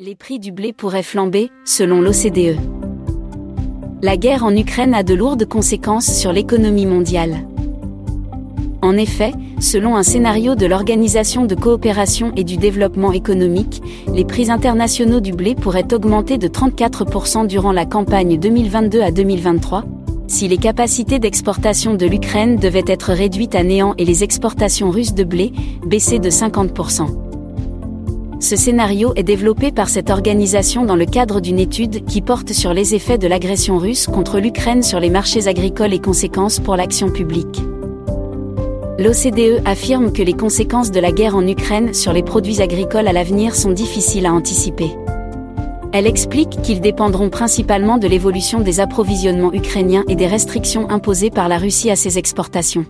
Les prix du blé pourraient flamber, selon l'OCDE. La guerre en Ukraine a de lourdes conséquences sur l'économie mondiale. En effet, selon un scénario de l'Organisation de coopération et du développement économique, les prix internationaux du blé pourraient augmenter de 34% durant la campagne 2022 à 2023, si les capacités d'exportation de l'Ukraine devaient être réduites à néant et les exportations russes de blé baisser de 50%. Ce scénario est développé par cette organisation dans le cadre d'une étude qui porte sur les effets de l'agression russe contre l'Ukraine sur les marchés agricoles et conséquences pour l'action publique. L'OCDE affirme que les conséquences de la guerre en Ukraine sur les produits agricoles à l'avenir sont difficiles à anticiper. Elle explique qu'ils dépendront principalement de l'évolution des approvisionnements ukrainiens et des restrictions imposées par la Russie à ses exportations.